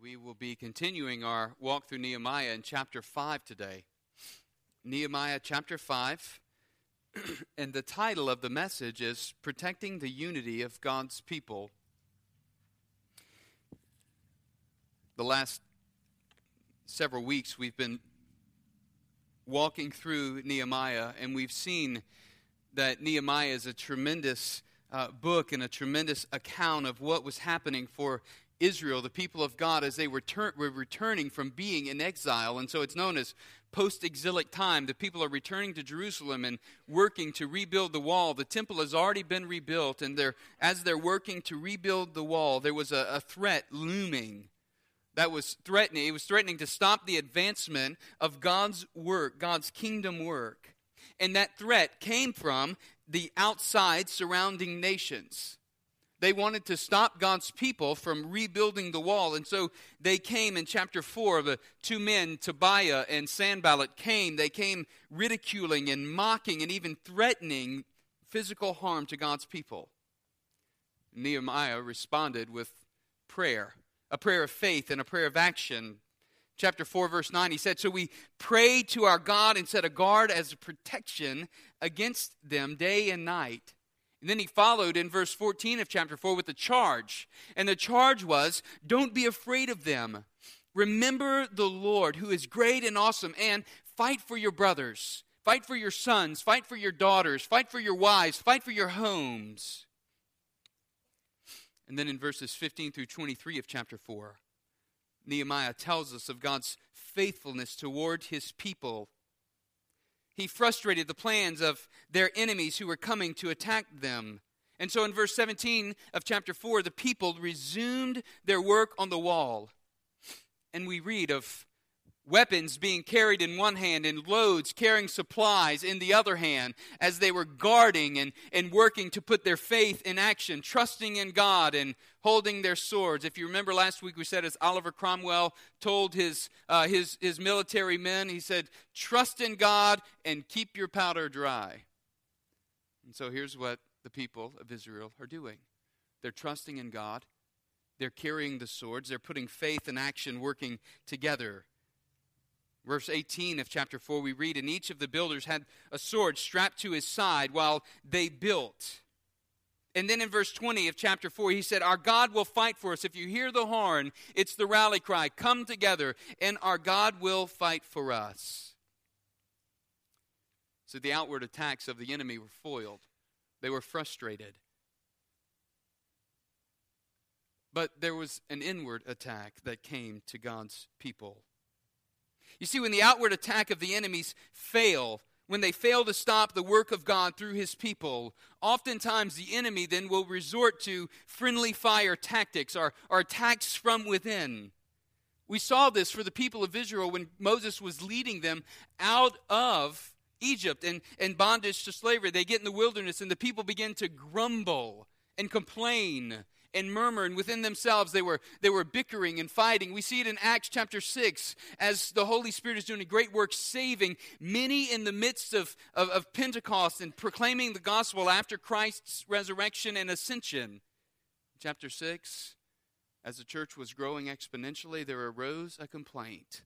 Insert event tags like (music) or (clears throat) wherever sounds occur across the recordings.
we will be continuing our walk through Nehemiah in chapter 5 today. Nehemiah chapter 5, (clears throat) and the title of the message is Protecting the Unity of God's People. The last several weeks, we've been walking through Nehemiah, and we've seen that Nehemiah is a tremendous uh, book and a tremendous account of what was happening for Israel, the people of God, as they were, were returning from being in exile. And so it's known as post exilic time. The people are returning to Jerusalem and working to rebuild the wall. The temple has already been rebuilt, and they're, as they're working to rebuild the wall, there was a, a threat looming that was threatening. It was threatening to stop the advancement of God's work, God's kingdom work. And that threat came from the outside surrounding nations. They wanted to stop God's people from rebuilding the wall. And so they came in chapter 4, the two men, Tobiah and Sanballat, came. They came ridiculing and mocking and even threatening physical harm to God's people. Nehemiah responded with prayer, a prayer of faith and a prayer of action. Chapter 4, verse 9, he said, So we prayed to our God and set a guard as a protection against them day and night. And then he followed in verse 14 of chapter 4 with a charge. And the charge was don't be afraid of them. Remember the Lord who is great and awesome, and fight for your brothers, fight for your sons, fight for your daughters, fight for your wives, fight for your homes. And then in verses 15 through 23 of chapter 4, Nehemiah tells us of God's faithfulness toward his people he frustrated the plans of their enemies who were coming to attack them. And so in verse 17 of chapter 4, the people resumed their work on the wall. And we read of weapons being carried in one hand and loads carrying supplies in the other hand as they were guarding and, and working to put their faith in action, trusting in God and holding their swords. If you remember last week, we said as Oliver Cromwell told his, uh, his, his military men, he said, Trust in God and keep your powder dry. And so here's what the people of Israel are doing they're trusting in God. They're carrying the swords. They're putting faith and action working together. Verse 18 of chapter 4, we read, And each of the builders had a sword strapped to his side while they built. And then in verse 20 of chapter 4, he said, Our God will fight for us. If you hear the horn, it's the rally cry. Come together, and our God will fight for us. So the outward attacks of the enemy were foiled, they were frustrated. But there was an inward attack that came to God's people. You see, when the outward attack of the enemies fail, when they fail to stop the work of God through his people, oftentimes the enemy then will resort to friendly fire tactics or, or attacks from within. We saw this for the people of Israel when Moses was leading them out of Egypt and, and bondage to slavery. They get in the wilderness and the people begin to grumble and complain and murmuring within themselves. They were, they were bickering and fighting. We see it in Acts chapter 6 as the Holy Spirit is doing a great work saving many in the midst of, of, of Pentecost and proclaiming the gospel after Christ's resurrection and ascension. Chapter 6 As the church was growing exponentially, there arose a complaint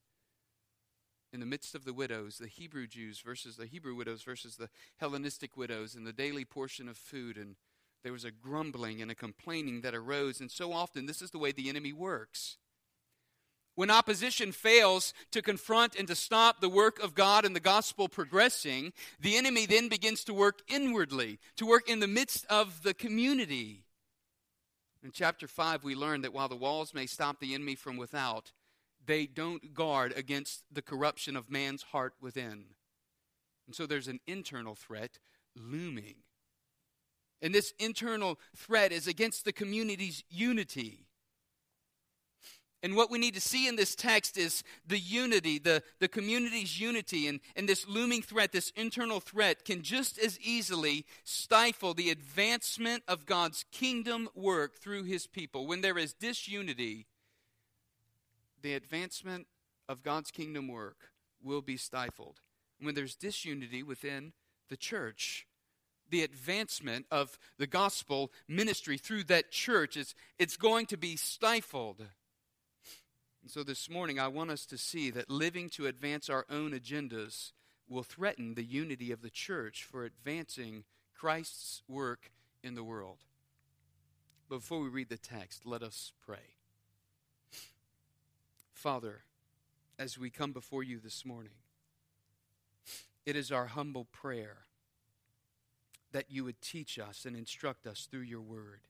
in the midst of the widows, the Hebrew Jews versus the Hebrew widows versus the Hellenistic widows, and the daily portion of food and there was a grumbling and a complaining that arose. And so often, this is the way the enemy works. When opposition fails to confront and to stop the work of God and the gospel progressing, the enemy then begins to work inwardly, to work in the midst of the community. In chapter 5, we learn that while the walls may stop the enemy from without, they don't guard against the corruption of man's heart within. And so there's an internal threat looming. And this internal threat is against the community's unity. And what we need to see in this text is the unity, the, the community's unity, and, and this looming threat, this internal threat, can just as easily stifle the advancement of God's kingdom work through his people. When there is disunity, the advancement of God's kingdom work will be stifled. When there's disunity within the church, the advancement of the gospel ministry through that church. It's, it's going to be stifled. And so this morning, I want us to see that living to advance our own agendas will threaten the unity of the church for advancing Christ's work in the world. But before we read the text, let us pray. Father, as we come before you this morning, it is our humble prayer that you would teach us and instruct us through your word.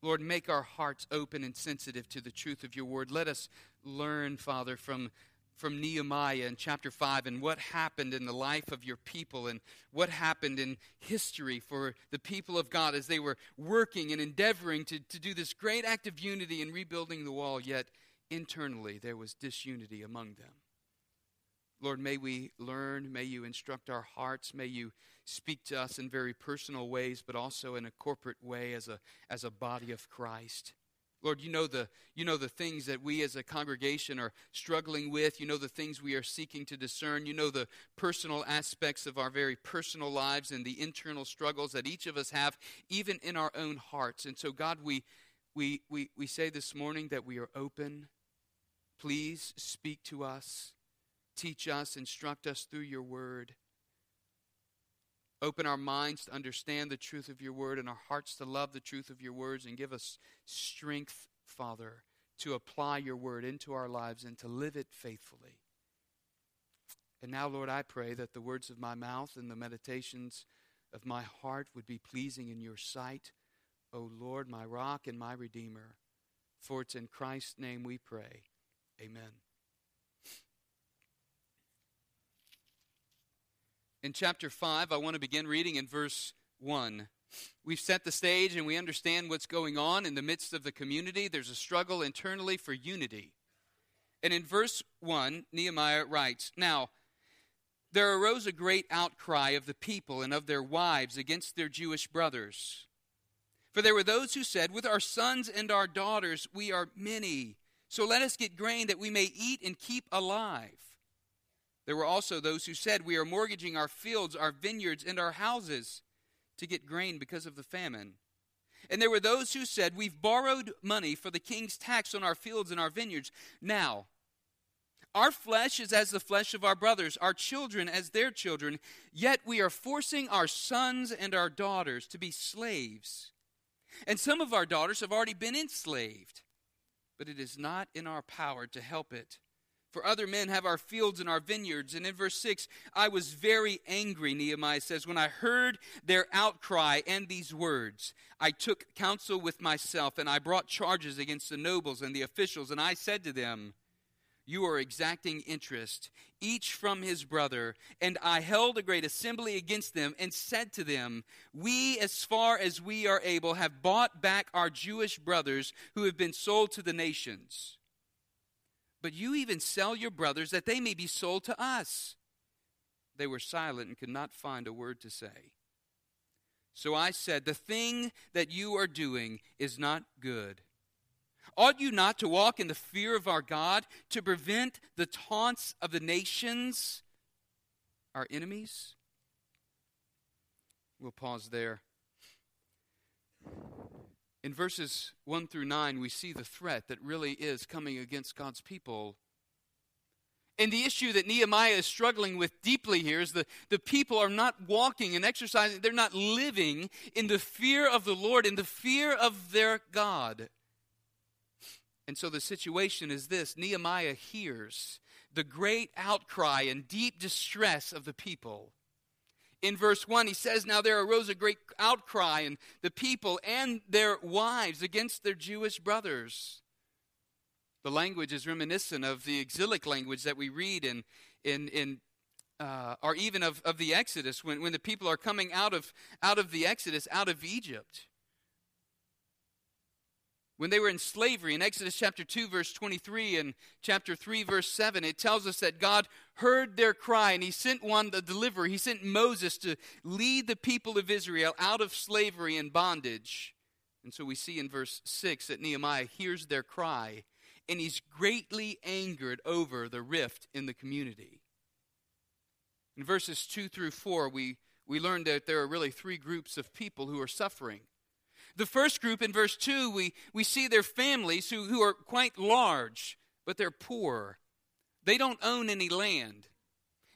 Lord, make our hearts open and sensitive to the truth of your word. Let us learn, Father, from from Nehemiah in chapter 5 and what happened in the life of your people and what happened in history for the people of God as they were working and endeavoring to, to do this great act of unity in rebuilding the wall, yet internally there was disunity among them. Lord, may we learn, may you instruct our hearts, may you speak to us in very personal ways, but also in a corporate way as a, as a body of Christ. Lord, you know the you know the things that we as a congregation are struggling with. You know the things we are seeking to discern. You know the personal aspects of our very personal lives and the internal struggles that each of us have even in our own hearts. And so God, we we we we say this morning that we are open. Please speak to us. Teach us, instruct us through your word. Open our minds to understand the truth of your word and our hearts to love the truth of your words and give us strength, Father, to apply your word into our lives and to live it faithfully. And now, Lord, I pray that the words of my mouth and the meditations of my heart would be pleasing in your sight, O Lord, my rock and my redeemer. For it's in Christ's name we pray. Amen. In chapter 5, I want to begin reading in verse 1. We've set the stage and we understand what's going on in the midst of the community. There's a struggle internally for unity. And in verse 1, Nehemiah writes Now, there arose a great outcry of the people and of their wives against their Jewish brothers. For there were those who said, With our sons and our daughters we are many, so let us get grain that we may eat and keep alive. There were also those who said, We are mortgaging our fields, our vineyards, and our houses to get grain because of the famine. And there were those who said, We've borrowed money for the king's tax on our fields and our vineyards. Now, our flesh is as the flesh of our brothers, our children as their children, yet we are forcing our sons and our daughters to be slaves. And some of our daughters have already been enslaved, but it is not in our power to help it. For other men have our fields and our vineyards. And in verse 6, I was very angry, Nehemiah says, when I heard their outcry and these words. I took counsel with myself, and I brought charges against the nobles and the officials, and I said to them, you are exacting interest, each from his brother. And I held a great assembly against them and said to them, We, as far as we are able, have bought back our Jewish brothers who have been sold to the nations but you even sell your brothers that they may be sold to us. They were silent and could not find a word to say. So I said, The thing that you are doing is not good. Ought you not to walk in the fear of our God to prevent the taunts of the nations, our enemies? We'll pause there. In verses 1 through 9, we see the threat that really is coming against God's people. And the issue that Nehemiah is struggling with deeply here is the, the people are not walking and exercising, they're not living in the fear of the Lord, in the fear of their God. And so the situation is this Nehemiah hears the great outcry and deep distress of the people in verse 1, he says, Now there arose a great outcry, and the people and their wives against their Jewish brothers. The language is reminiscent of the exilic language that we read in, in, in uh, or even of, of the Exodus, when, when the people are coming out of, out of the Exodus, out of Egypt when they were in slavery in Exodus chapter 2 verse 23 and chapter 3 verse 7 it tells us that God heard their cry and he sent one to deliver he sent Moses to lead the people of Israel out of slavery and bondage. And so we see in verse 6 that Nehemiah hears their cry and he's greatly angered over the rift in the community. In verses 2 through 4 we we learned that there are really three groups of people who are suffering. The first group in verse 2, we, we see their families who, who are quite large, but they're poor. They don't own any land.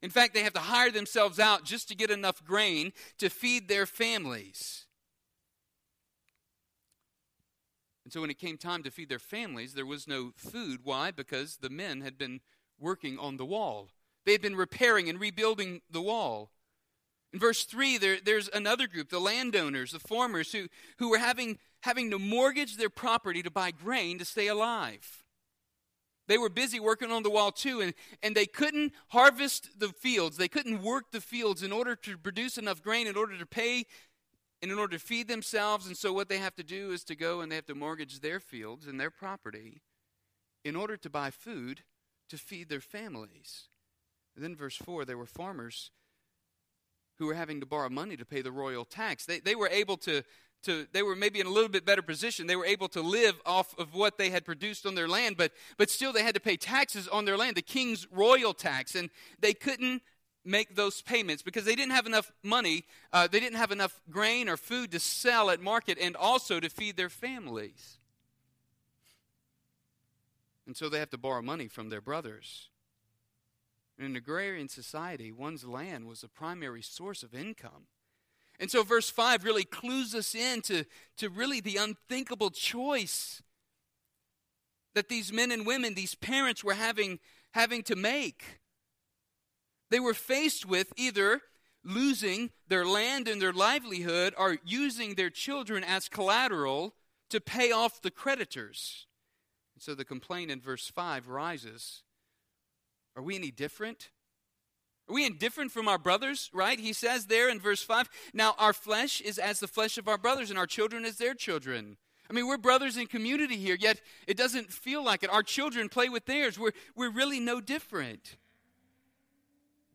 In fact, they have to hire themselves out just to get enough grain to feed their families. And so when it came time to feed their families, there was no food. Why? Because the men had been working on the wall. They had been repairing and rebuilding the wall. In verse 3, there, there's another group, the landowners, the farmers, who, who were having, having to mortgage their property to buy grain to stay alive. They were busy working on the wall too, and, and they couldn't harvest the fields. They couldn't work the fields in order to produce enough grain in order to pay and in order to feed themselves. And so, what they have to do is to go and they have to mortgage their fields and their property in order to buy food to feed their families. And then, verse 4 there were farmers who were having to borrow money to pay the royal tax. They, they were able to, to, they were maybe in a little bit better position. They were able to live off of what they had produced on their land, but, but still they had to pay taxes on their land, the king's royal tax. And they couldn't make those payments because they didn't have enough money. Uh, they didn't have enough grain or food to sell at market and also to feed their families. And so they have to borrow money from their brothers. In an agrarian society, one's land was the primary source of income. And so verse 5 really clues us in to, to really the unthinkable choice that these men and women, these parents were having, having to make. They were faced with either losing their land and their livelihood or using their children as collateral to pay off the creditors. And so the complaint in verse 5 rises Are we any different? Are we indifferent from our brothers, right? He says there in verse 5 Now our flesh is as the flesh of our brothers, and our children as their children. I mean, we're brothers in community here, yet it doesn't feel like it. Our children play with theirs. We're, we're really no different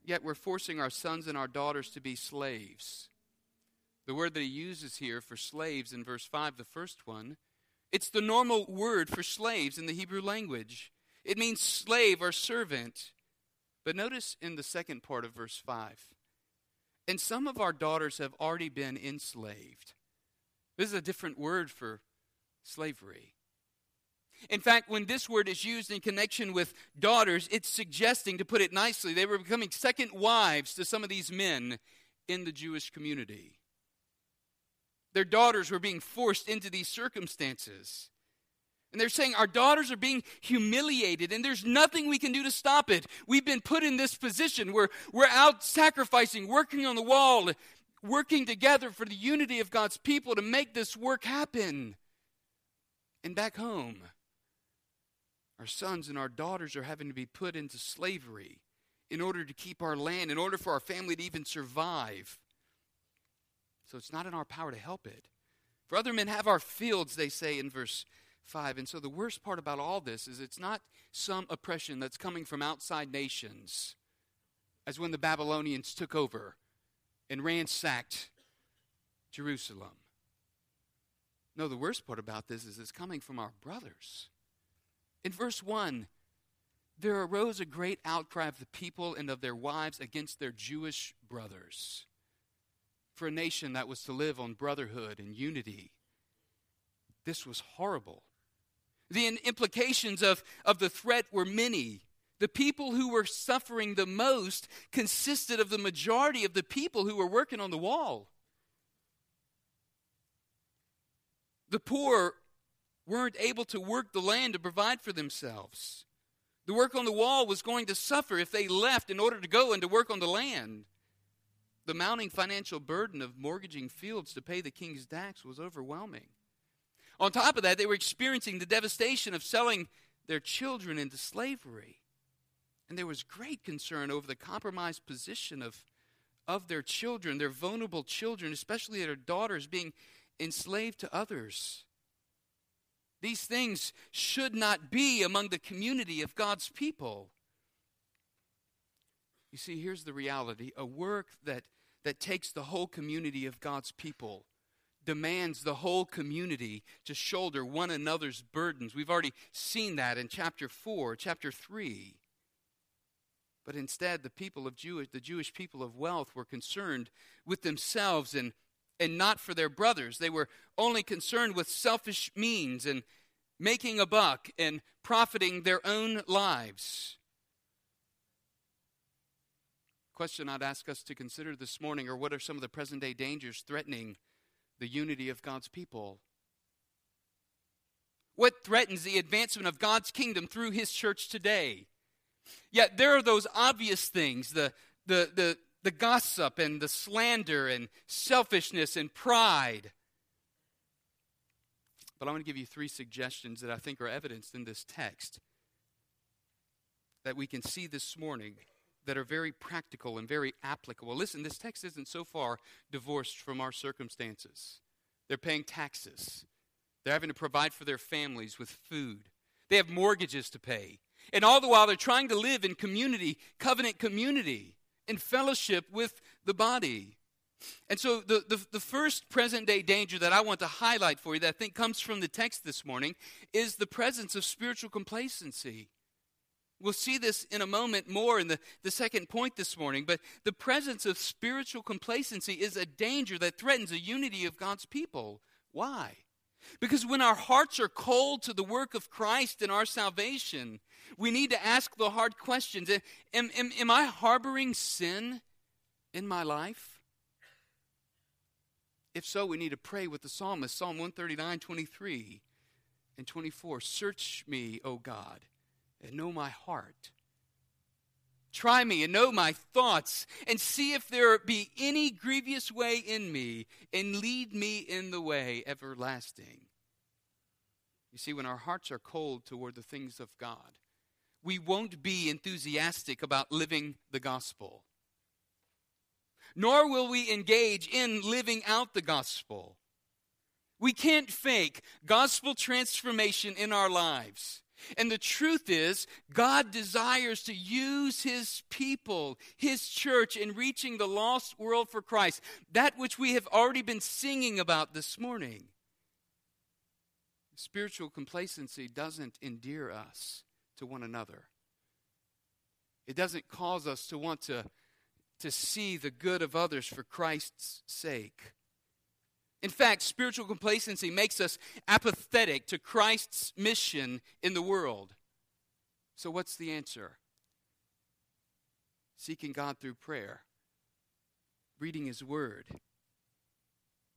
yet we're forcing our sons and our daughters to be slaves. The word that he uses here for slaves in verse 5, the first one, it's the normal word for slaves in the Hebrew language. It means slave or servant. But notice in the second part of verse 5, and some of our daughters have already been enslaved. This is a different word for slavery. In fact, when this word is used in connection with daughters, it's suggesting, to put it nicely, they were becoming second wives to some of these men in the Jewish community. Their daughters were being forced into these circumstances. And they're saying our daughters are being humiliated, and there's nothing we can do to stop it. We've been put in this position where we're out sacrificing, working on the wall, working together for the unity of God's people to make this work happen. And back home, our sons and our daughters are having to be put into slavery in order to keep our land, in order for our family to even survive. So it's not in our power to help it. For other men have our fields, they say in verse 5. And so the worst part about all this is it's not some oppression that's coming from outside nations, as when the Babylonians took over and ransacked Jerusalem. No, the worst part about this is it's coming from our brothers. In verse 1, there arose a great outcry of the people and of their wives against their Jewish brothers. For a nation that was to live on brotherhood and unity, this was horrible. The implications of, of the threat were many. The people who were suffering the most consisted of the majority of the people who were working on the wall. The poor weren't able to work the land to provide for themselves. The work on the wall was going to suffer if they left in order to go and to work on the land. The mounting financial burden of mortgaging fields to pay the king's tax was overwhelming. On top of that, they were experiencing the devastation of selling their children into slavery. And there was great concern over the compromised position of, of their children, their vulnerable children, especially their daughters, being enslaved to others. These things should not be among the community of God's people. You see, here's the reality a work that, that takes the whole community of God's people demands the whole community to shoulder one another's burdens. We've already seen that in chapter 4, chapter 3. But instead, the people of Jewish, the Jewish people of wealth were concerned with themselves and and not for their brothers. They were only concerned with selfish means and making a buck and profiting their own lives. Question I'd ask us to consider this morning are what are some of the present day dangers threatening the unity of God's people? What threatens the advancement of God's kingdom through his church today? Yet there are those obvious things the, the, the, the gossip and the slander and selfishness and pride. But I want to give you three suggestions that I think are evidenced in this text that we can see this morning that are very practical and very applicable. Listen, this text isn't so far divorced from our circumstances. They're paying taxes, they're having to provide for their families with food, they have mortgages to pay. And all the while, they're trying to live in community, covenant community, in fellowship with the body. And so, the, the, the, first present day danger that I want to highlight for you that I think comes from the text this morning is the presence of spiritual complacency. We'll see this in a moment more in the, the second point this morning, but the presence of spiritual complacency is a danger that threatens the unity of God's people. Why? Because when our hearts are cold to the work of Christ and our salvation, we need to ask the hard questions Am, am, am I harboring sin in my life? If so, we need to pray with the psalmist, Psalm 139, 23 and 24. Search me, O God and know my heart. Try me and know my thoughts, and see if there be any grievous way in me, and lead me in the way everlasting. You see, when our hearts are cold toward the things of God, we won't be enthusiastic about living the gospel. Nor will we engage in living out the gospel. We can't fake gospel transformation in our lives. And the truth is, God desires to use His people, His church, in reaching the lost world for Christ. That which we have already been singing about this morning. Spiritual complacency doesn't endear us to one another, it doesn't cause us to want to, to see the good of others for Christ's sake. In fact, spiritual complacency makes us apathetic to Christ's mission in the world. So, what's the answer? Seeking God through prayer, reading His Word,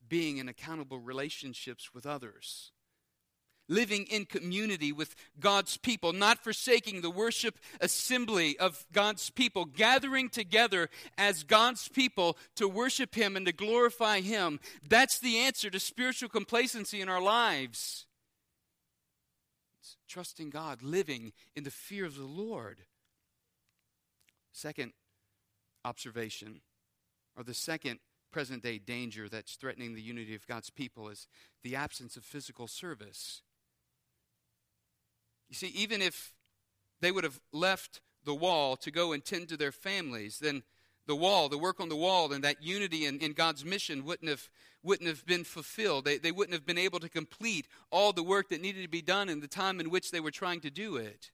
being in accountable relationships with others, living in community with God's people, not forsaking the worship assembly of God's people, gathering together as God's people to worship Him and to glorify Him. That's the answer to spiritual complacency in our lives. It's trusting God, living in the fear of the Lord. Second observation, or the second present day danger that's threatening the unity of God's people is the absence of physical service. You see, even if they would have left the wall to go and tend to their families, then the wall, the work on the wall, and that unity in, in God's mission wouldn't have, wouldn't have been fulfilled. They, they wouldn't have been able to complete all the work that needed to be done in the time in which they were trying to do it.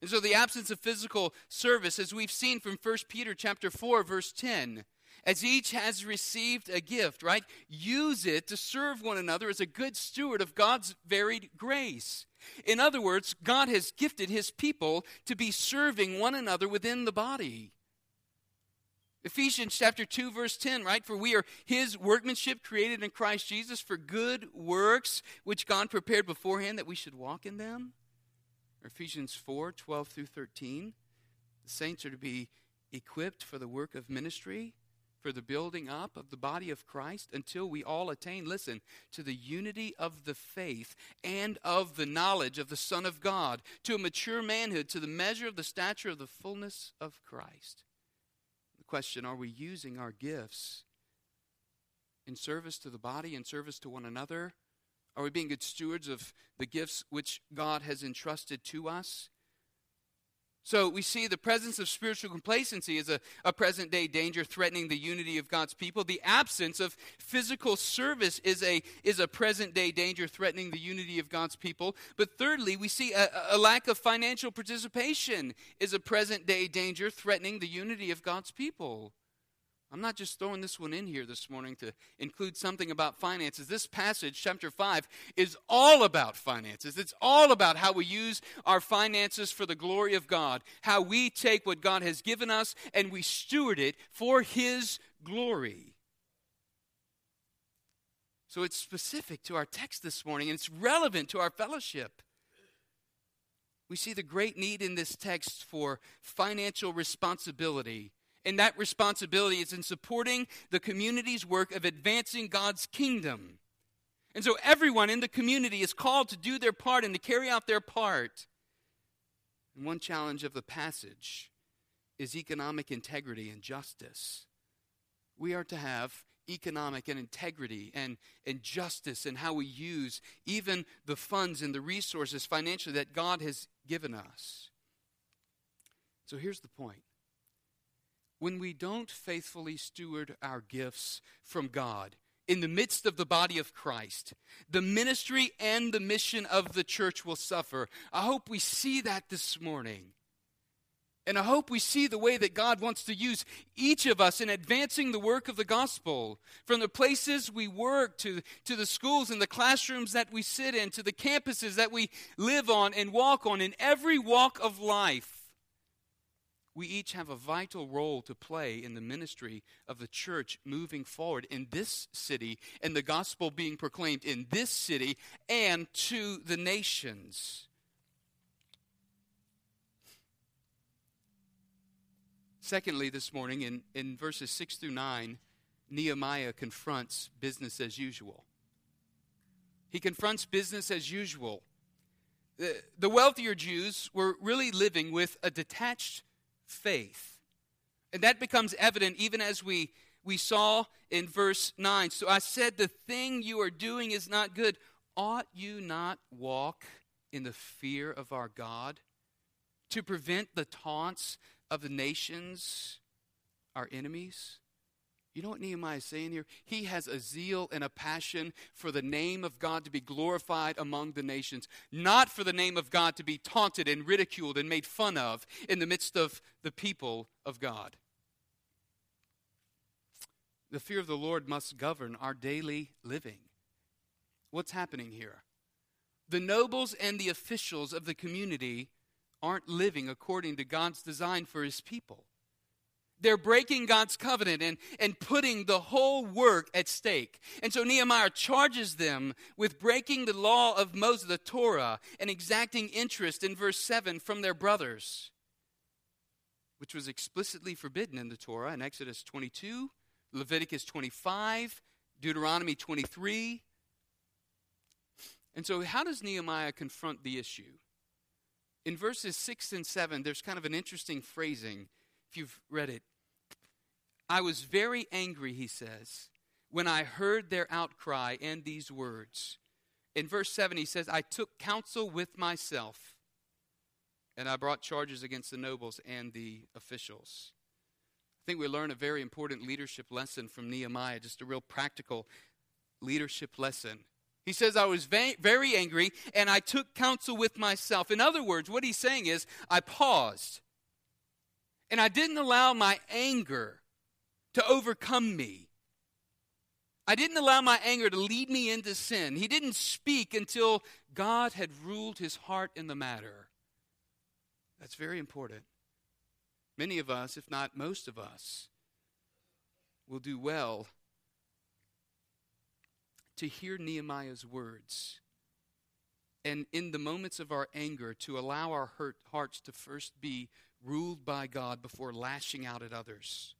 And so the absence of physical service, as we've seen from 1 Peter chapter 4, verse 10, as each has received a gift, right? Use it to serve one another as a good steward of God's varied grace. In other words, God has gifted his people to be serving one another within the body. Ephesians chapter 2 verse 10, right? For we are his workmanship created in Christ Jesus for good works which God prepared beforehand that we should walk in them. Ephesians 4, 12 through 13. The saints are to be equipped for the work of ministry for the building up of the body of Christ until we all attain, listen, to the unity of the faith and of the knowledge of the Son of God, to a mature manhood, to the measure of the stature of the fullness of Christ. The question are we using our gifts in service to the body, in service to one another? Are we being good stewards of the gifts which God has entrusted to us? So we see the presence of spiritual complacency is a, a present day danger threatening the unity of God's people. The absence of physical service is a, is a present day danger threatening the unity of God's people. But thirdly, we see a, a lack of financial participation is a present day danger threatening the unity of God's people. I'm not just throwing this one in here this morning to include something about finances. This passage, chapter 5, is all about finances. It's all about how we use our finances for the glory of God, how we take what God has given us and we steward it for His glory. So it's specific to our text this morning and it's relevant to our fellowship. We see the great need in this text for financial responsibility and that responsibility is in supporting the community's work of advancing God's kingdom. And so everyone in the community is called to do their part and to carry out their part. And one challenge of the passage is economic integrity and justice. We are to have economic and integrity and, and justice in how we use even the funds and the resources financially that God has given us. So here's the point when we don't faithfully steward our gifts from God in the midst of the body of Christ, the ministry and the mission of the church will suffer. I hope we see that this morning. And I hope we see the way that God wants to use each of us in advancing the work of the gospel. From the places we work to, to the schools and the classrooms that we sit in, to the campuses that we live on and walk on, in every walk of life we each have a vital role to play in the ministry of the church moving forward in this city and the gospel being proclaimed in this city and to the nations. Secondly, this morning in, in verses 6 through 9, Nehemiah confronts business as usual. He confronts business as usual. The, the wealthier Jews were really living with a detached faith. And that becomes evident even as we, we saw in verse 9. So I said, The thing you are doing is not good. Ought you not walk in the fear of our God to prevent the taunts of the nations, our enemies? You know what Nehemiah is saying here? He has a zeal and a passion for the name of God to be glorified among the nations, not for the name of God to be taunted and ridiculed and made fun of in the midst of the people of God. The fear of the Lord must govern our daily living. What's happening here? The nobles and the officials of the community aren't living according to God's design for his people. They're breaking God's covenant and, and putting the whole work at stake. And so Nehemiah charges them with breaking the law of Moses, the Torah, and exacting interest in verse 7 from their brothers, which was explicitly forbidden in the Torah in Exodus 22, Leviticus 25, Deuteronomy 23. And so, how does Nehemiah confront the issue? In verses 6 and 7, there's kind of an interesting phrasing you've read it. I was very angry, he says, when I heard their outcry and these words. In verse 7, he says, I took counsel with myself, and I brought charges against the nobles and the officials. I think we learn a very important leadership lesson from Nehemiah, just a real practical leadership lesson. He says, I was va- very angry and I took counsel with myself. In other words, what he's saying is, I paused and I didn't allow my anger to overcome me. I didn't allow my anger to lead me into sin. He didn't speak until God had ruled his heart in the matter. That's very important. Many of us, if not most of us, will do well to hear Nehemiah's words and in the moments of our anger to allow our hurt hearts to first be ruled by God before lashing out at others.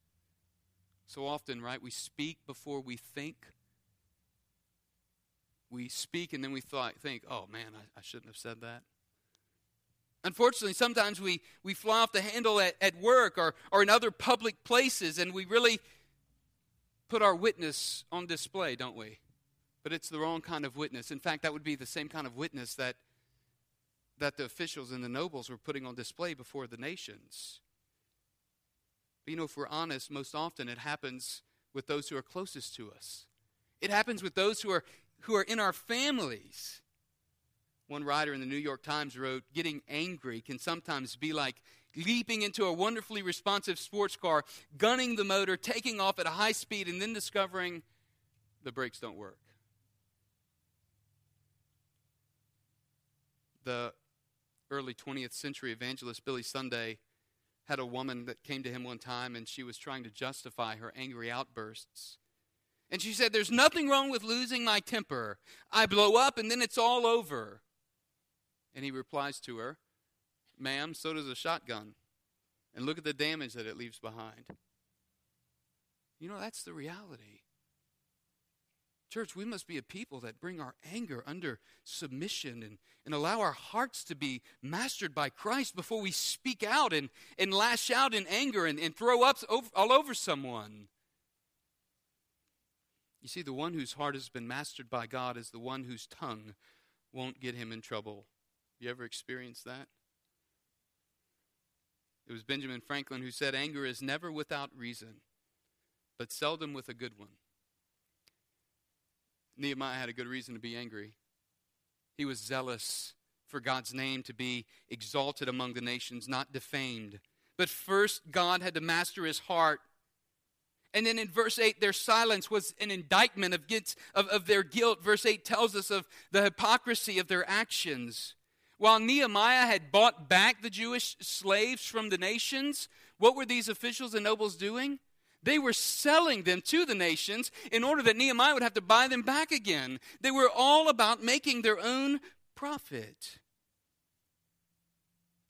So often, right, we speak before we think. We speak and then we thought, think, oh man, I, I shouldn't have said that. Unfortunately, sometimes we, we fly off the handle at, at work or, or in other public places and we really put our witness on display, don't we? But it's the wrong kind of witness. In fact, that would be the same kind of witness that, that the officials and the nobles were putting on display before the nations. But you know, if we're honest, most often it happens with those who are closest to us. It happens with those who are, who are in our families. One writer in the New York Times wrote, Getting angry can sometimes be like leaping into a wonderfully responsive sports car, gunning the motor, taking off at a high speed, and then discovering the brakes don't work. The early 20th century evangelist Billy Sunday had a woman that came to him one time and she was trying to justify her angry outbursts. And she said, There's nothing wrong with losing my temper. I blow up and then it's all over. And he replies to her, Ma'am, so does a shotgun. And look at the damage that it leaves behind. You know, that's the reality. Church, we must be a people that bring our anger under submission and, and allow our hearts to be mastered by Christ before we speak out and, and lash out in anger and, and throw up over, all over someone. You see, the one whose heart has been mastered by God is the one whose tongue won't get him in trouble. You ever experienced that? It was Benjamin Franklin who said, Anger is never without reason, but seldom with a good one. Nehemiah had a good reason to be angry. He was zealous for God's name to be exalted among the nations, not defamed. But first, God had to master his heart. And then in verse 8, their silence was an indictment of, of, of their guilt. Verse 8 tells us of the hypocrisy of their actions. While Nehemiah had bought back the Jewish slaves from the nations, what were these officials and nobles doing? They were selling them to the nations in order that Nehemiah would have to buy them back again. They were all about making their own profit.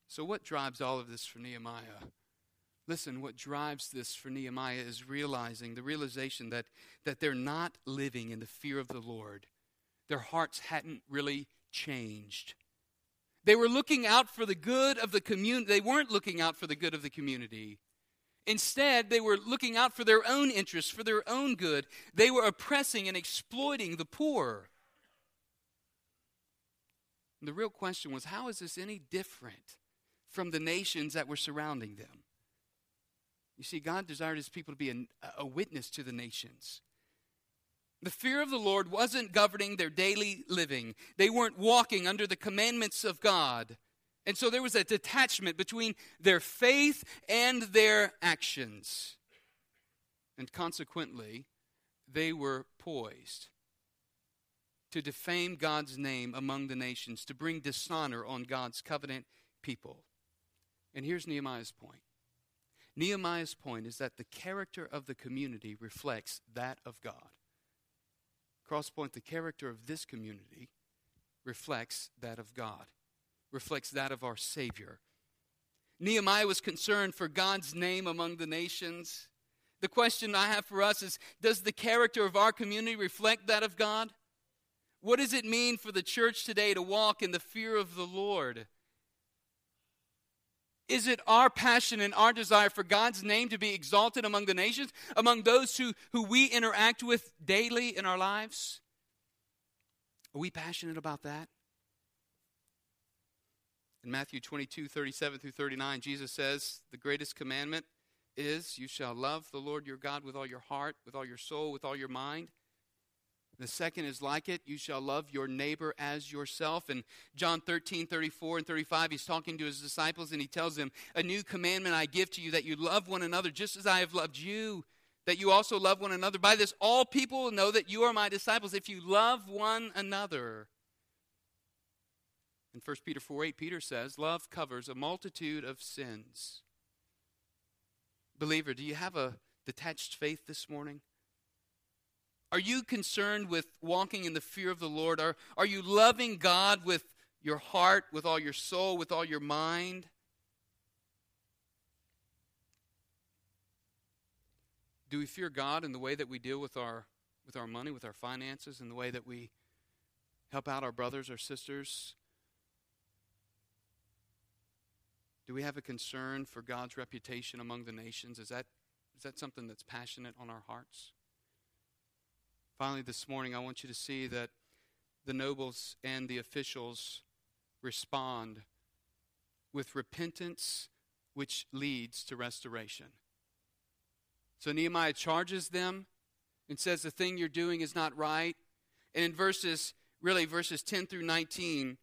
So, what drives all of this for Nehemiah? Listen, what drives this for Nehemiah is realizing the realization that, that they're not living in the fear of the Lord. Their hearts hadn't really changed. They were looking out for the good of the community. They weren't looking out for the good of the community. Instead, they were looking out for their own interests, for their own good. They were oppressing and exploiting the poor. And the real question was how is this any different from the nations that were surrounding them? You see, God desired his people to be a, a witness to the nations. The fear of the Lord wasn't governing their daily living. They weren't walking under the commandments of God. And so there was a detachment between their faith and their actions. And consequently, they were poised to defame God's name among the nations, to bring dishonor on God's covenant people. And here's Nehemiah's point Nehemiah's point is that the character of the community reflects that of God. Crosspoint, the character of this community reflects that of God, reflects that of our Savior. Nehemiah was concerned for God's name among the nations. The question I have for us is Does the character of our community reflect that of God? What does it mean for the church today to walk in the fear of the Lord? Is it our passion and our desire for God's name to be exalted among the nations, among those who, who we interact with daily in our lives? Are we passionate about that? In Matthew 22, 37 through 39, Jesus says, The greatest commandment is, You shall love the Lord your God with all your heart, with all your soul, with all your mind. The second is like it, you shall love your neighbor as yourself. And John 13, 34 and 35, he's talking to his disciples and he tells them, A new commandment I give to you, that you love one another just as I have loved you, that you also love one another. By this, all people will know that you are my disciples if you love one another. In 1 Peter 4 8, Peter says, Love covers a multitude of sins. Believer, do you have a detached faith this morning? Are you concerned with walking in the fear of the Lord? Are, are you loving God with your heart, with all your soul, with all your mind? Do we fear God in the way that we deal with our, with our money, with our finances, in the way that we help out our brothers our sisters? Do we have a concern for God's reputation among the nations? Is that, is that something that's passionate on our hearts? Finally, this morning, I want you to see that the nobles and the officials respond with repentance, which leads to restoration. So Nehemiah charges them and says, The thing you're doing is not right. And in verses, really, verses 10 through 19,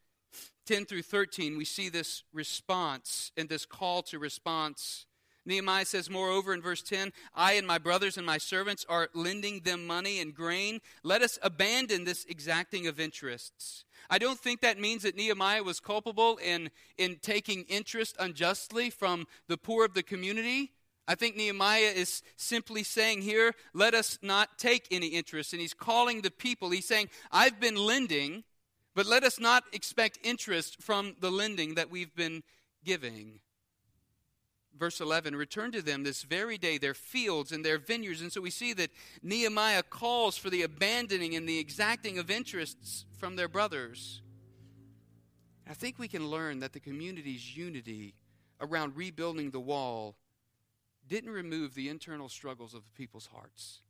10 through 13, we see this response and this call to response. Nehemiah says, Moreover, in verse 10, I and my brothers and my servants are lending them money and grain. Let us abandon this exacting of interests. I don't think that means that Nehemiah was culpable in, in taking interest unjustly from the poor of the community. I think Nehemiah is simply saying here, let us not take any interest. And he's calling the people. He's saying, I've been lending, but let us not expect interest from the lending that we've been giving. Verse 11 return to them this very day their fields and their vineyards. And so we see that nehemiah calls for the abandoning and the exacting of interests from their brothers. I think we can learn that the community's unity around rebuilding the wall didn't remove the internal struggles of the people's hearts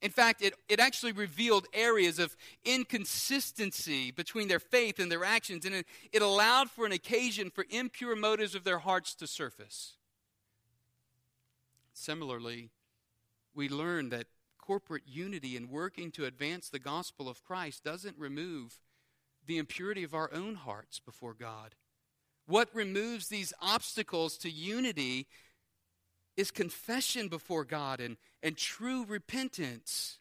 in fact, it, it actually revealed areas of inconsistency between their faith and their actions, and it, it allowed for an occasion for impure motives of their hearts to surface. Similarly, we learn that corporate unity and working to advance the gospel of Christ doesn't remove the impurity of our own hearts before God. What removes these obstacles to unity is confession before God and, and true repentance.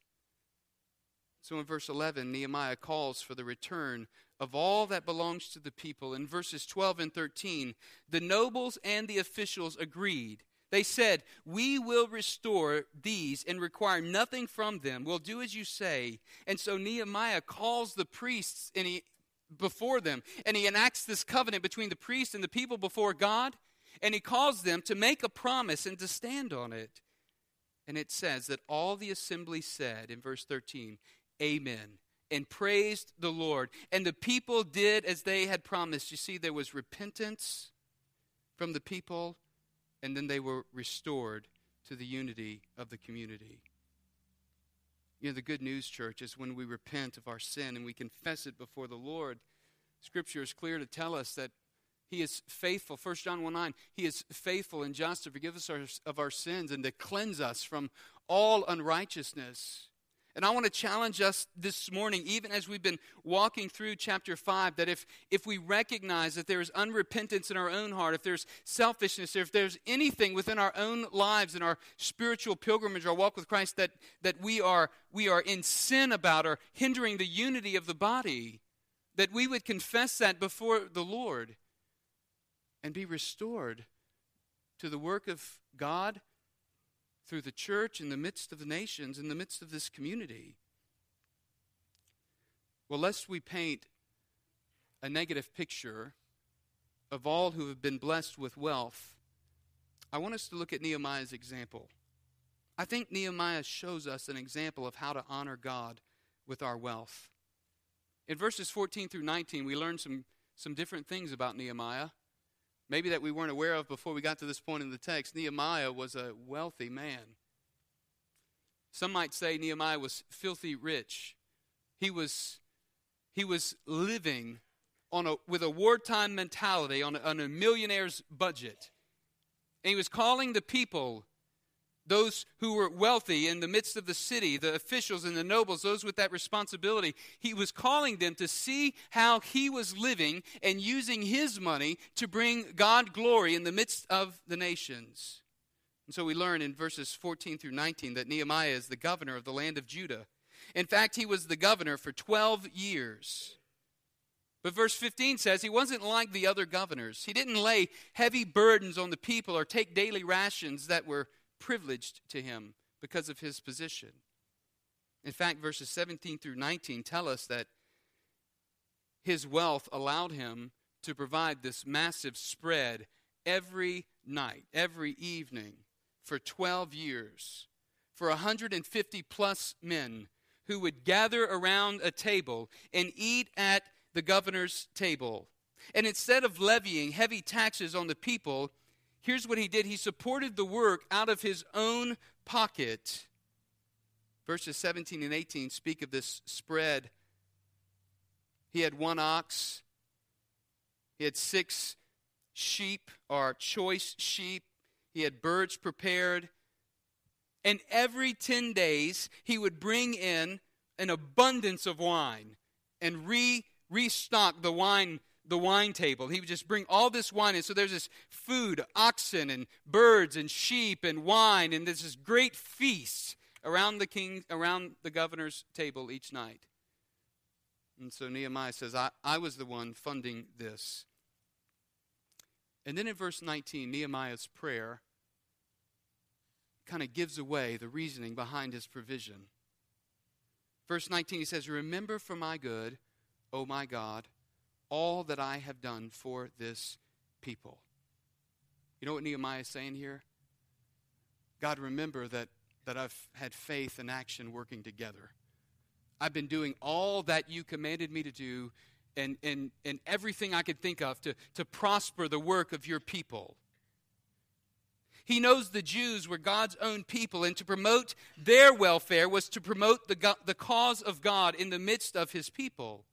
So in verse 11, Nehemiah calls for the return of all that belongs to the people. In verses 12 and 13, the nobles and the officials agreed. They said, We will restore these and require nothing from them. We'll do as you say. And so Nehemiah calls the priests and he, before them, and he enacts this covenant between the priests and the people before God and he calls them to make a promise and to stand on it. And it says that all the assembly said in verse 13, Amen, and praised the Lord. And the people did as they had promised. You see, there was repentance from the people, and then they were restored to the unity of the community. You know, the good news, church, is when we repent of our sin and we confess it before the Lord. Scripture is clear to tell us that he is faithful. 1 John 1 9. He is faithful and just to forgive us our, of our sins and to cleanse us from all unrighteousness. And I want to challenge us this morning, even as we've been walking through chapter 5, that if, if we recognize that there is unrepentance in our own heart, if there's selfishness, if there's anything within our own lives in our spiritual pilgrimage, our walk with Christ, that, that we, are, we are in sin about or hindering the unity of the body, that we would confess that before the Lord and be restored to the work of God through the church in the midst of the nations, in the midst of this community. Well, lest we paint a negative picture of all who have been blessed with wealth, I want us to look at Nehemiah's example. I think Nehemiah shows us an example of how to honor God with our wealth. In verses 14 through 19, we learn some, some different things about Nehemiah maybe that we weren't aware of before we got to this point in the text. Nehemiah was a wealthy man. Some might say Nehemiah was filthy rich. He was, he was living on a, with a wartime mentality on a, on a millionaire's budget. And he was calling the people those who were wealthy in the midst of the city, the officials and the nobles, those with that responsibility. He was calling them to see how he was living and using his money to bring God glory in the midst of the nations. And so we learn in verses 14 through 19 that Nehemiah is the governor of the land of Judah. In fact, he was the governor for 12 years. But verse 15 says he wasn't like the other governors. He didn't lay heavy burdens on the people or take daily rations that were privileged to him because of his position. In fact, verses 17 through 19 tell us that his wealth allowed him to provide this massive spread every night, every evening, for 12 years, for 150 plus men who would gather around a table and eat at the governor's table. And instead of levying heavy taxes on the people, here's what he did he supported the work out of his own pocket. Verses 17 and 18 speak of this spread. He had one ox, he had six sheep, or choice sheep, he had birds prepared. And every 10 days, he would bring in an abundance of wine and re restock the wine the wine table. He would just bring all this wine And So there's this food, oxen and birds and sheep and wine, and there's this great feast around the king around the governor's table each night. And so Nehemiah says, I, I was the one funding this. And then in verse 19, Nehemiah's prayer kind of gives away the reasoning behind his provision. Verse 19, he says, Remember for my good, O my God, all that I have done for this people. You know what Nehemiah is saying here? God, remember that, that I've had faith and action working together. I've been doing all that you commanded me to do and, and, and everything I could think of to, to prosper the work of your people. He knows the Jews were God's own people, and to promote their welfare was to promote the, the cause of God in the midst of his people.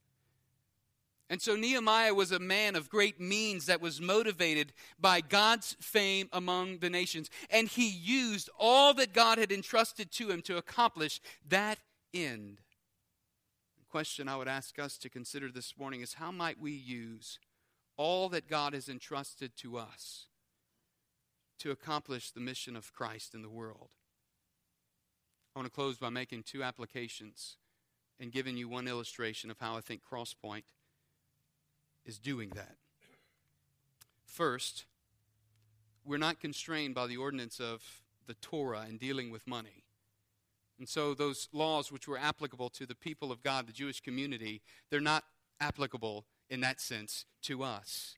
And so Nehemiah was a man of great means that was motivated by God's fame among the nations. And he used all that God had entrusted to him to accomplish that end The question I would ask us to consider this morning is how might we use all that God has entrusted to us to accomplish the mission of Christ in the world? I want to close by making two applications and giving you one illustration of how I think Crosspoint is doing that. First, we're not constrained by the ordinance of the Torah in dealing with money. And so those laws which were applicable to the people of God, the Jewish community, they're not applicable in that sense to us.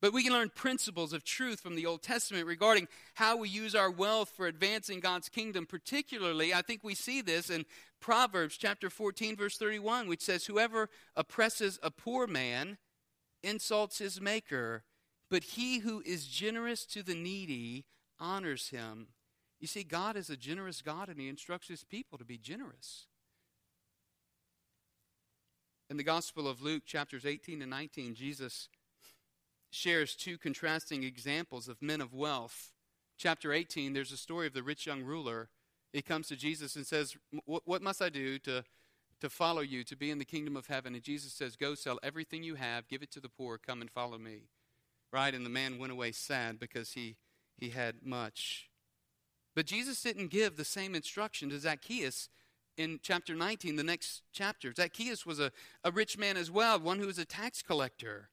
But we can learn principles of truth from the Old Testament regarding how we use our wealth for advancing God's kingdom. Particularly, I think we see this in Proverbs chapter 14, verse 31, which says, Whoever oppresses a poor man insults his maker, but he who is generous to the needy honors him. You see, God is a generous God, and He instructs His people to be generous. In the Gospel of Luke, chapters 18 and 19, Jesus shares two contrasting examples of men of wealth. Chapter 18, there's a story of the rich young ruler. He comes to Jesus and says, What must I do to, to follow you, to be in the kingdom of heaven? And Jesus says, Go sell everything you have, give it to the poor, come and follow me. Right? And the man went away sad because he, he had much. But Jesus didn't give the same instruction to Zacchaeus in chapter 19, the next chapter. Zacchaeus was a, a rich man as well, one who was a tax collector.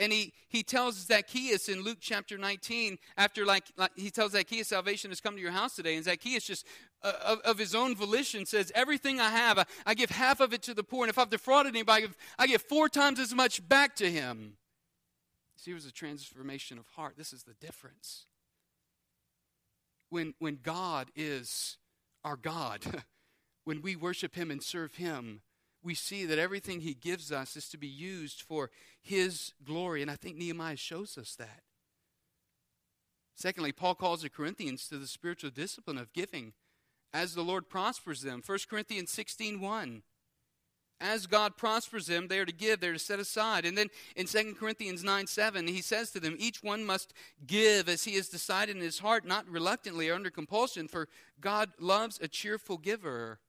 And he, he tells Zacchaeus in Luke chapter 19, after like, like he tells Zacchaeus, salvation has come to your house today. And Zacchaeus just uh, of, of, his own volition says, everything I have, I, I, give half of it to the poor. And if I've defrauded anybody, I give, I give four times as much back to him. See, it was a transformation of heart. This is the difference when, when God is our God, (laughs) when we worship Him and serve Him, we see that everything He gives us is to be used for His glory. And I think Nehemiah shows us that. Secondly, Paul calls the Corinthians to the spiritual discipline of giving as the Lord prospers them. 1 Corinthians 16 1 as God prospers them, they are to give, they're to set aside. And then in 2 Corinthians 9 7, he says to them, Each one must give as he has decided in his heart, not reluctantly or under compulsion, for God loves a cheerful giver.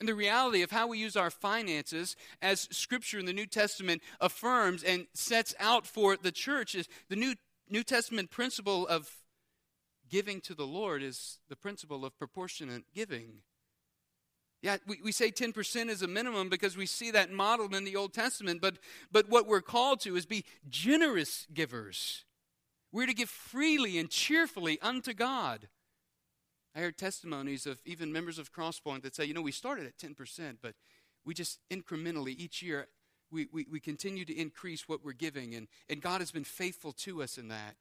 And the reality of how we use our finances, as Scripture in the New Testament affirms and sets out for the church, is the New, New Testament principle of giving to the Lord is the principle of proportionate giving. Yeah, we, we say 10% is a minimum because we see that modeled in the Old Testament, but, but what we're called to is be generous givers. We're to give freely and cheerfully unto God. I heard testimonies of even members of Crosspoint that say, you know, we started at 10%, but we just incrementally each year, we, we, we continue to increase what we're giving, and, and God has been faithful to us in that.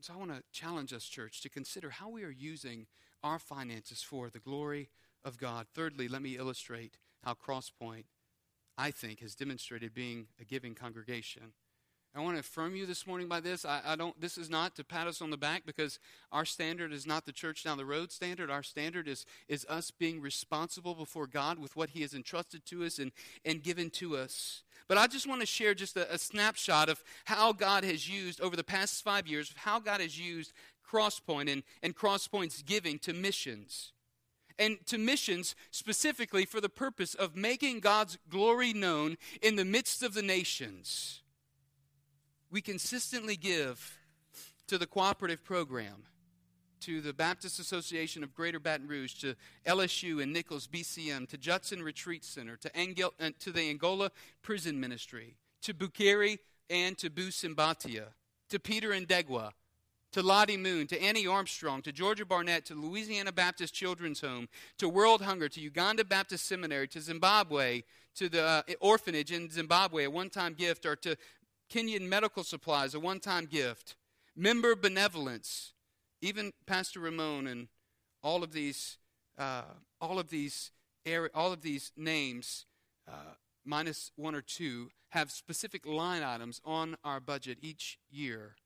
So I want to challenge us, church, to consider how we are using our finances for the glory of God. Thirdly, let me illustrate how Crosspoint, I think, has demonstrated being a giving congregation. I want to affirm you this morning by this. I, I, don't. This is not to pat us on the back because our standard is not the church down the road standard. Our standard is is us being responsible before God with what He has entrusted to us and and given to us. But I just want to share just a, a snapshot of how God has used over the past five years, how God has used Crosspoint and, and Crosspoint's giving to missions. and to missions specifically for the purpose of making God's glory known in the midst of the nations. We consistently give to the cooperative program, to the Baptist Association of Greater Baton Rouge, to LSU and Nicholls BCM, to Judson Retreat Center, to, Angel, uh, to the Angola Prison Ministry, to Bukiri and to Busimbatia, to Peter and Degwa, to Lottie Moon, to Annie Armstrong, to Georgia Barnette, to Louisiana Baptist Children's Home, to World Hunger, to Uganda Baptist Seminary, to Zimbabwe, to the uh, orphanage in Zimbabwe, a one time gift, or to Kenyan Medical Supplies, a one time gift, member benevolence, even Pastor Ramon and all of these, uh, all of these, all of these names, uh, minus one or two, have specific line items on our budget each year.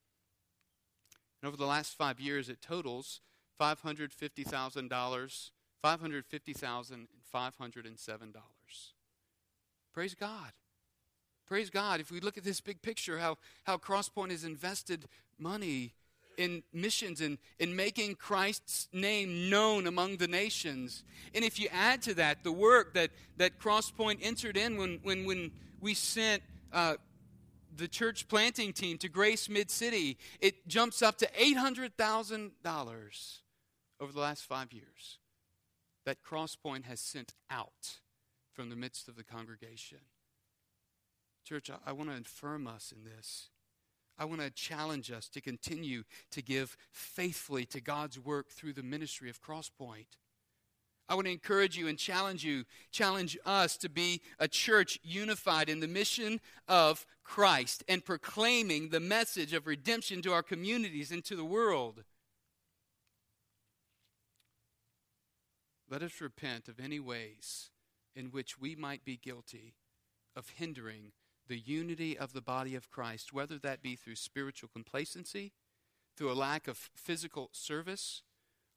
And over the last five years, it totals $550,000, $550,507. Praise God. Praise God. If we look at this big picture, how, how Crosspoint has invested money in missions and in making Christ's name known among the nations. And if you add to that the work that, that Crosspoint entered in when, when, when we sent uh, the church planting team to Grace Mid City, it jumps up to $800,000 over the last five years that Crosspoint has sent out from the midst of the congregation. Church, I, I want to affirm us in this. I want to challenge us to continue to give faithfully to God's work through the ministry of Crosspoint. I want to encourage you and challenge you, challenge us to be a church unified in the mission of Christ and proclaiming the message of redemption to our communities and to the world. Let us repent of any ways in which we might be guilty of hindering the unity of the body of Christ, whether that be through spiritual complacency, through a lack of physical service,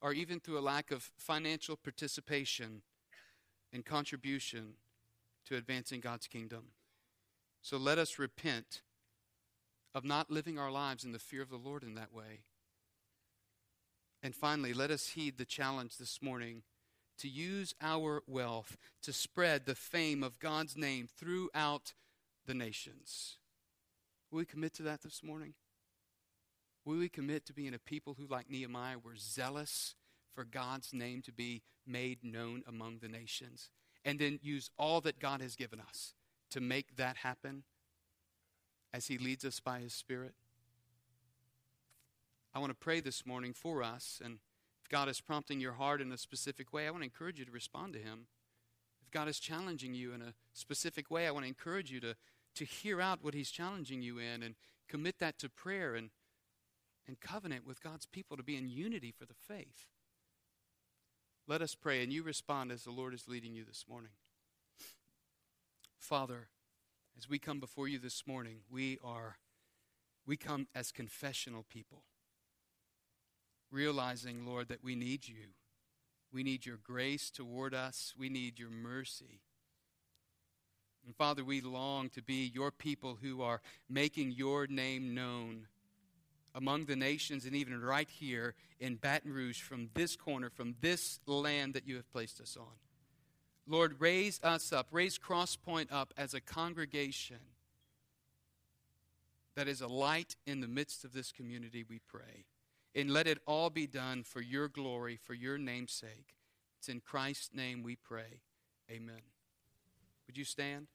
or even through a lack of financial participation and contribution to advancing God's kingdom. So let us repent of not living our lives in the fear of the Lord in that way. And finally, let us heed the challenge this morning to use our wealth to spread the fame of God's name throughout the nations. Will we commit to that this morning? Will we commit to being a people who, like Nehemiah, were zealous for God's name to be made known among the nations? And then use all that God has given us to make that happen as He leads us by His Spirit? I want to pray this morning for us. And if God is prompting your heart in a specific way, I want to encourage you to respond to Him. If God is challenging you in a specific way, I want to encourage you to, to hear out what He's challenging you in and commit that to prayer and and covenant with God's people to be in unity for the faith. Let us pray, and you respond as the Lord is leading you this morning. Father, as we come before you this morning, we are we come as confessional people, realizing, Lord, that we need you. We need your grace toward us. We need your mercy. And Father, we long to be your people who are making your name known among the nations and even right here in Baton Rouge from this corner, from this land that you have placed us on. Lord, raise us up, raise Crosspoint up as a congregation that is a light in the midst of this community, we pray. And let it all be done for your glory, for your name's sake. It's in Christ's name we pray. Amen. Would you stand?